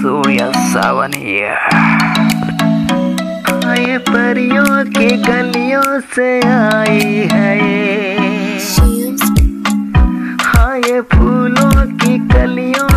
सूर्य सावन आए परियों की गलियों से आई है हाय फूलों की कलियों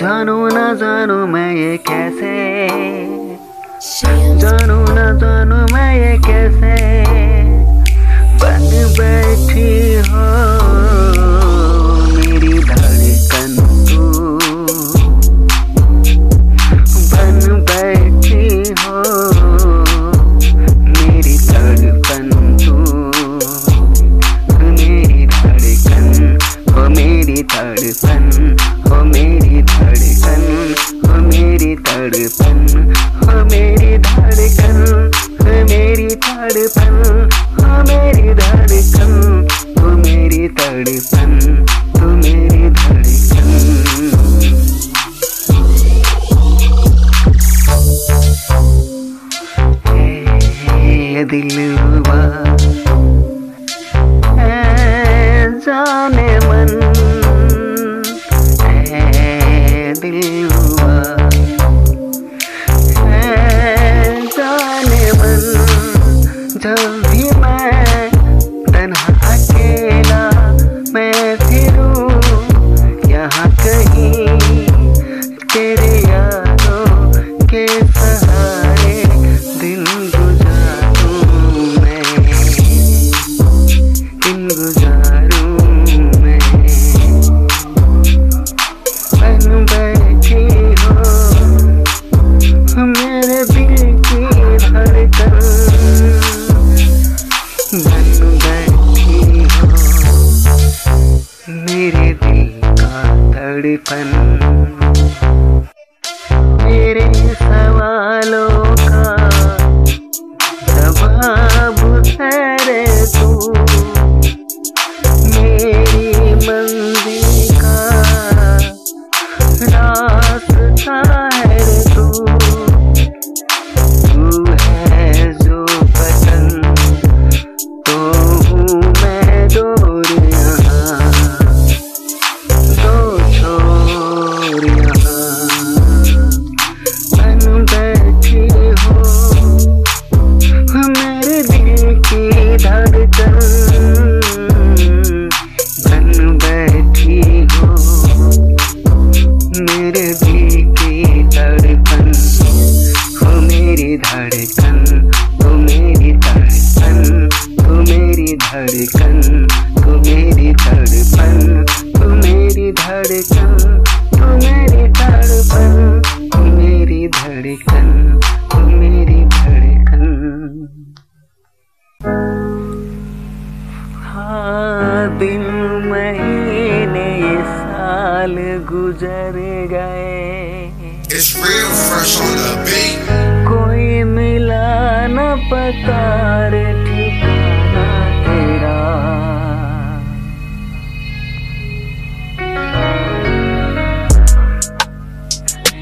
जानू ना जानू मैं ये कैसे? जानू ना जानू मैं ये कैसे? बन बैठी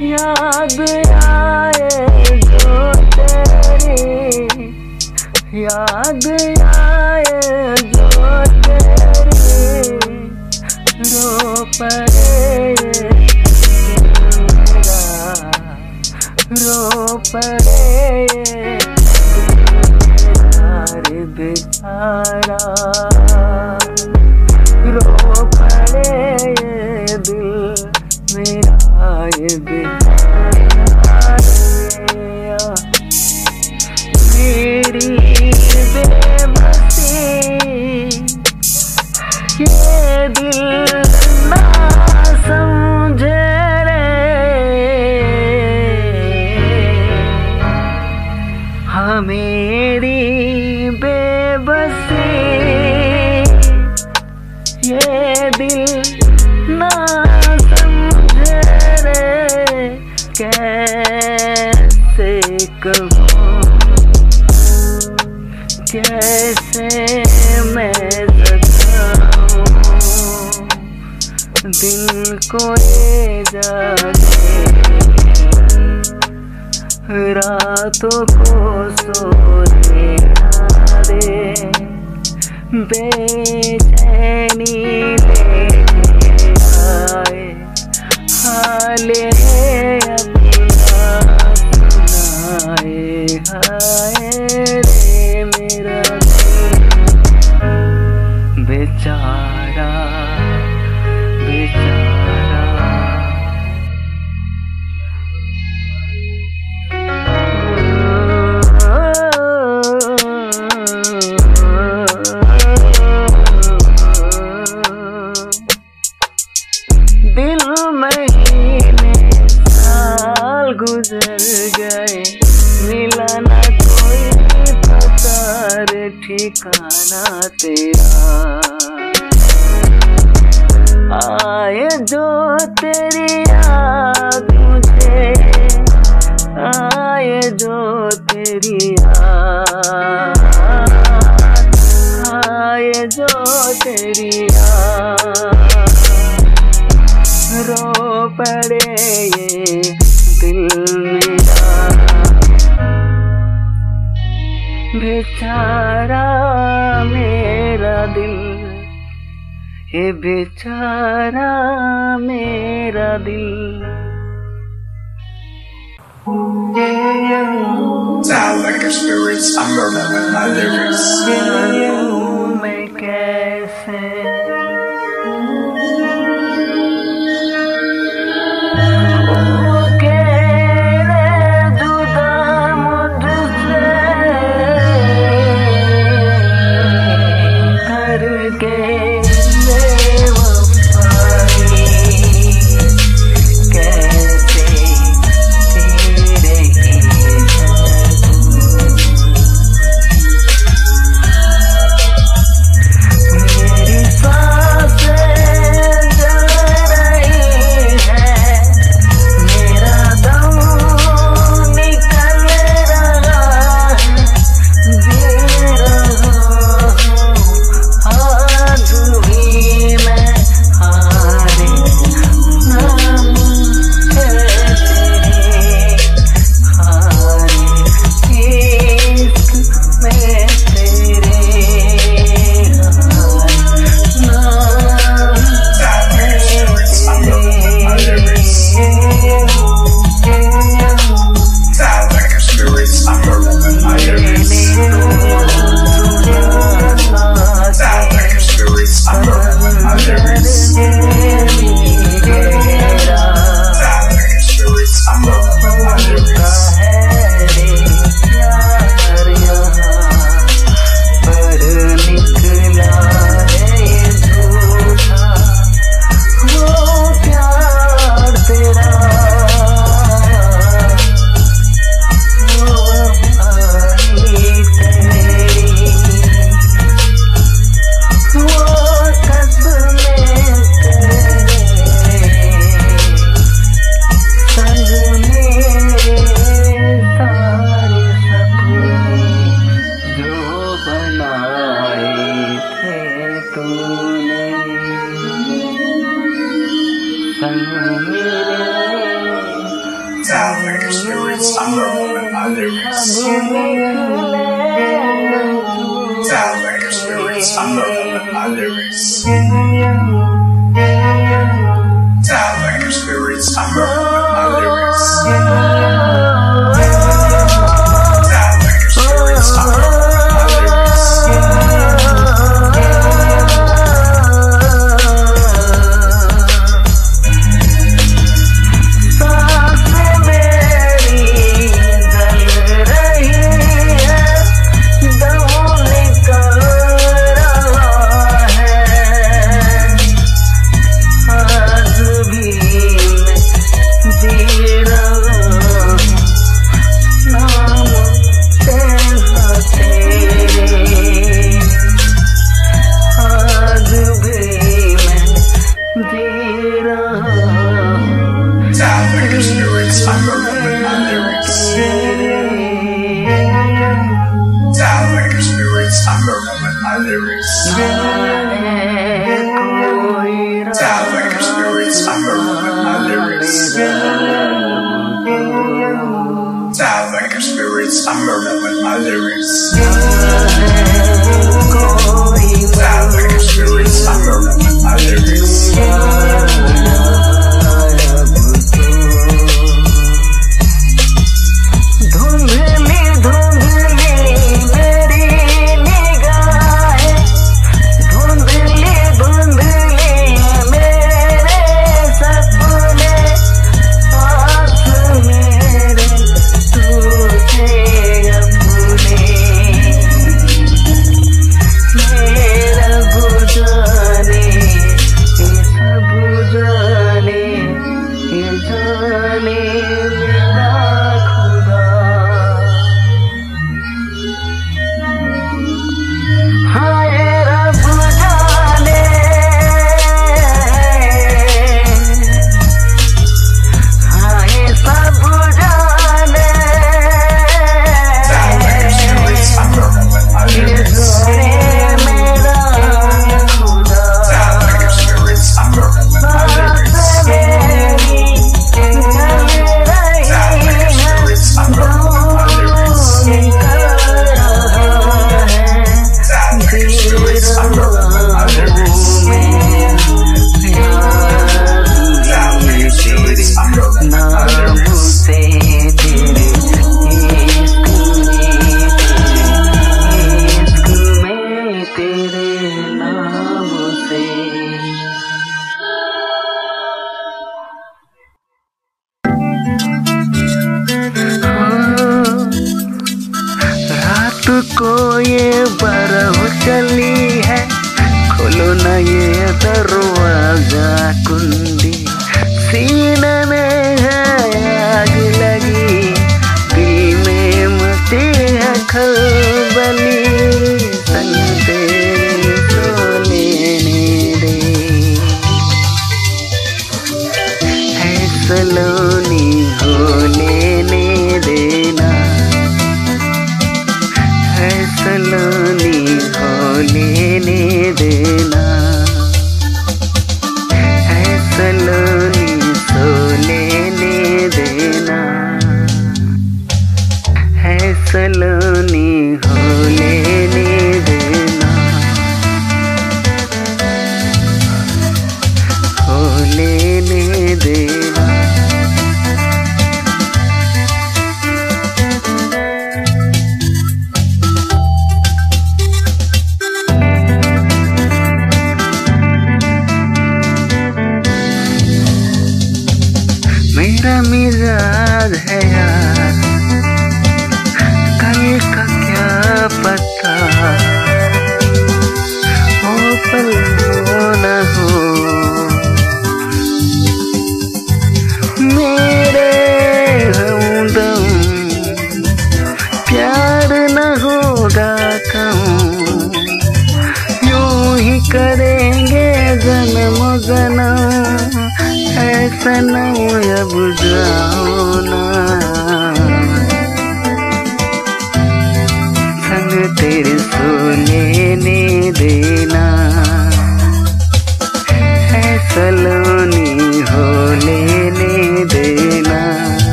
याद आए जो तेरी याद आए जो तेरी रो पड़े रो पड़े बेचारा। कैसे मैं जगाऊं दिल को ले जाके, रातों को सोने दे बेचैनी ले आए। हाले तेरा। आए जो तेरी बेचारा मेरा दिल Sounds like a spirit's umbrella with my lyrics.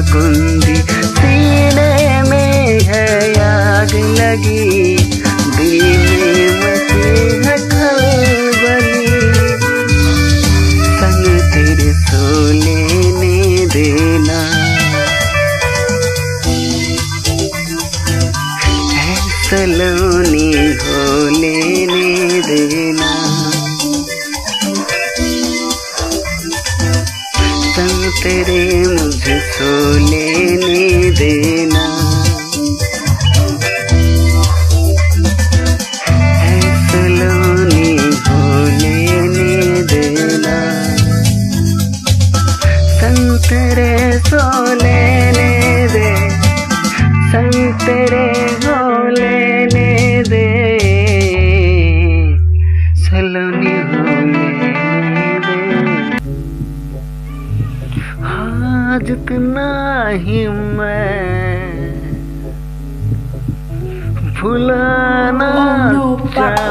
कुंदी सीने में है आग लगी। दिल में बनी देना। सलोनी हो लेने देना। सन तेरे see Bye.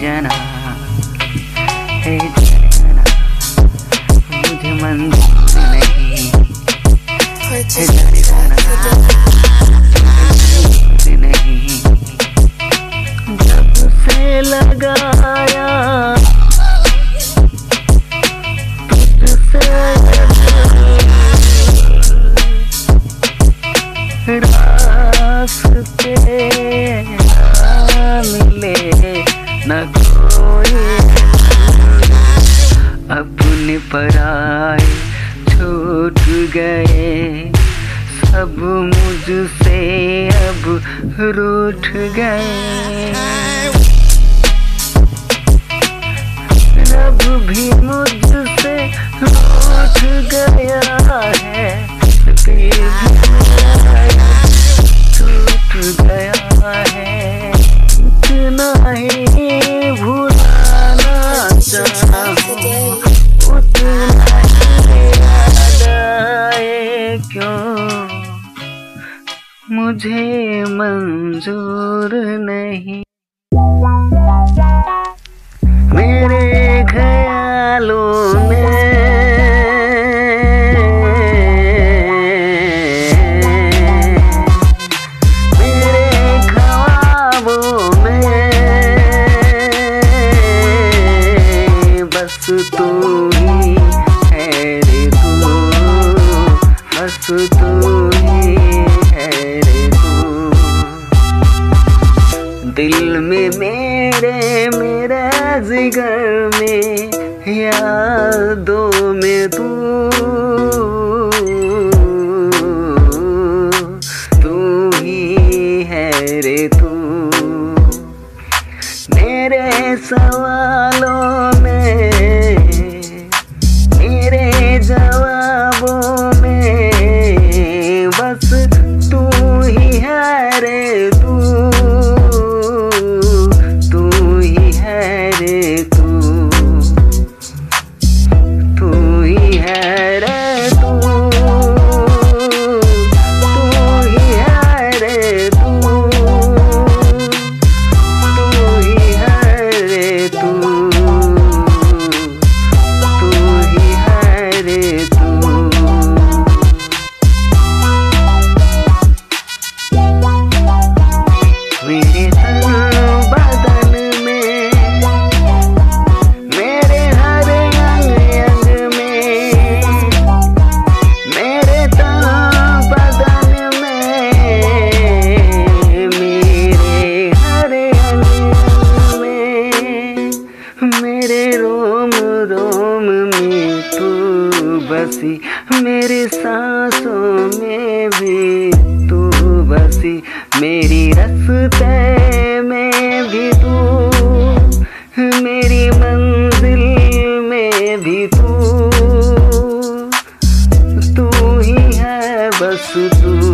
जो है ना मुझे मंजूर नहीं। भी तू तू ही है बस तू।